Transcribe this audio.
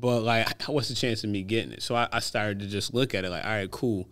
but like, what's the chance of me getting it? So I, I started to just look at it like, all right, cool.